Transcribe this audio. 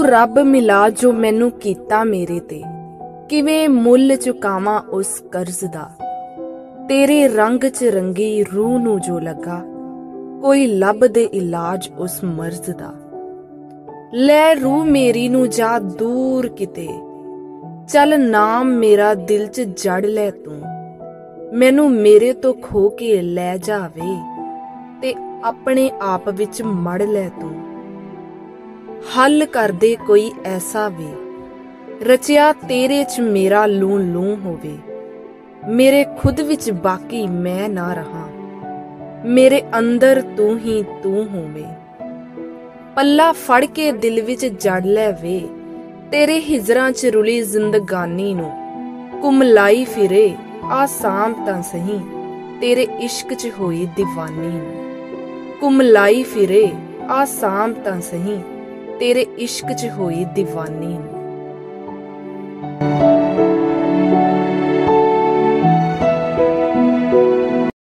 ਤੂੰ ਰੱਬ ਮਿਲਾ ਜੋ ਮੈਨੂੰ ਕੀਤਾ ਮੇਰੇ ਤੇ। ਕਿਵੇਂ ਮੁੱਲ ਚੁਕਾਵਾਂ ਉਸ ਕਰਜ਼ ਦਾ? ਤੇਰੇ ਰੰਗ 'ਚ ਰੰਗੀ ਰੂਹ ਨੂੰ ਜੋ ਲੱਗਾ, ਕੋਈ ਲੱਭ ਦੇ ਇਲਾਜ ਉਸ ਮਰਜ਼ ਦਾ। ਲੈ ਰੂਹ ਮੇਰੀ ਨੂੰ ਜਾ ਦੂਰ ਕਿਤੇ। ਚੱਲ ਨਾਮ ਮੇਰਾ ਦਿਲ 'ਚ ਜੜ ਲੈ ਤੂੰ। ਮੈਨੂੰ ਮੇਰੇ ਤੋਂ ਖੋ ਕੇ ਲੈ ਜਾਵੇ ਤੇ ਆਪਣੇ ਆਪ ਵਿੱਚ ਮੜ ਲੈ ਤੂੰ। ਹੱਲ ਕਰ ਦੇ ਕੋਈ ਐਸਾ ਵੇ। ਰਚਿਆ ਤੇਰੇ 'ਚ ਮੇਰਾ ਲੂੰ ਲੂੰ ਹੋਵੇ। ਮੇਰੇ ਖੁਦ ਵਿੱਚ ਬਾਕੀ ਮੈਂ ਨਾ ਰਹਾ। ਮੇਰੇ ਅੰਦਰ ਤੂੰ ਹੀ ਤੂੰ ਹੋਵੇਂ। ਪੱਲਾ ਫੜ ਕੇ ਦਿਲ ਵਿੱਚ ਜੜ ਲੈ ਵੇ। ਤੇਰੇ ਹਿਜਰਾਂ 'ਚ ਰੁਲੀ ਜ਼ਿੰਦਗਾਨੀ ਨੂੰ। ਕੁਮਲਾਈ ਫਿਰੇ ਆ ਸਾਮ ਤਾਂ ਸਹੀ। ਤੇਰੇ ਇਸ਼ਕ 'ਚ ਹੋਈ دیਵਾਨੀ ਨੂੰ। ਕੁਮਲਾਈ ਫਿਰੇ ਆ ਸਾਮ ਤਾਂ ਸਹੀ। ਤੇਰੇ ਇਸ਼ਕ 'ਚ ਹੋਈ دیਵਾਨੀ ਨੂੰ